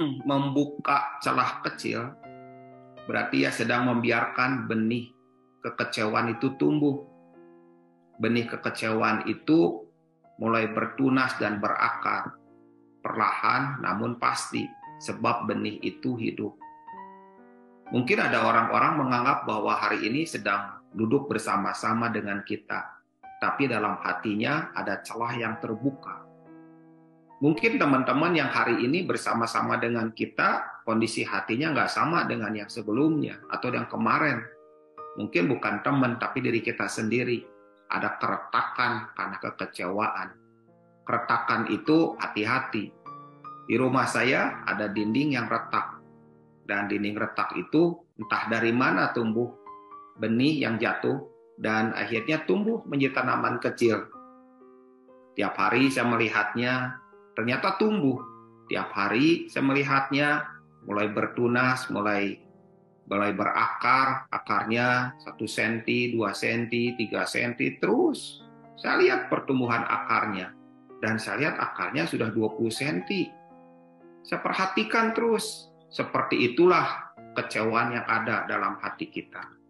membuka celah kecil, berarti ya sedang membiarkan benih kekecewaan itu tumbuh. Benih kekecewaan itu mulai bertunas dan berakar, perlahan namun pasti, sebab benih itu hidup. Mungkin ada orang-orang menganggap bahwa hari ini sedang duduk bersama-sama dengan kita, tapi dalam hatinya ada celah yang terbuka. Mungkin teman-teman yang hari ini bersama-sama dengan kita, kondisi hatinya nggak sama dengan yang sebelumnya atau yang kemarin. Mungkin bukan teman, tapi diri kita sendiri. Ada keretakan karena kekecewaan. Keretakan itu hati-hati. Di rumah saya ada dinding yang retak dan dinding retak itu entah dari mana tumbuh benih yang jatuh dan akhirnya tumbuh menjadi tanaman kecil. Tiap hari saya melihatnya ternyata tumbuh. Tiap hari saya melihatnya mulai bertunas, mulai mulai berakar, akarnya 1 cm, 2 cm, 3 cm, terus saya lihat pertumbuhan akarnya. Dan saya lihat akarnya sudah 20 cm. Saya perhatikan terus, seperti itulah kecewaan yang ada dalam hati kita.